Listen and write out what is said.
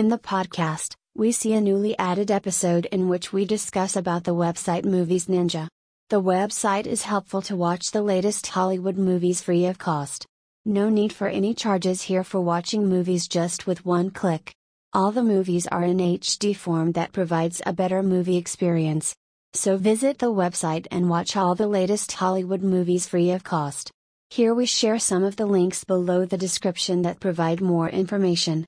In the podcast, we see a newly added episode in which we discuss about the website Movies Ninja. The website is helpful to watch the latest Hollywood movies free of cost. No need for any charges here for watching movies just with one click. All the movies are in HD form that provides a better movie experience. So visit the website and watch all the latest Hollywood movies free of cost. Here we share some of the links below the description that provide more information.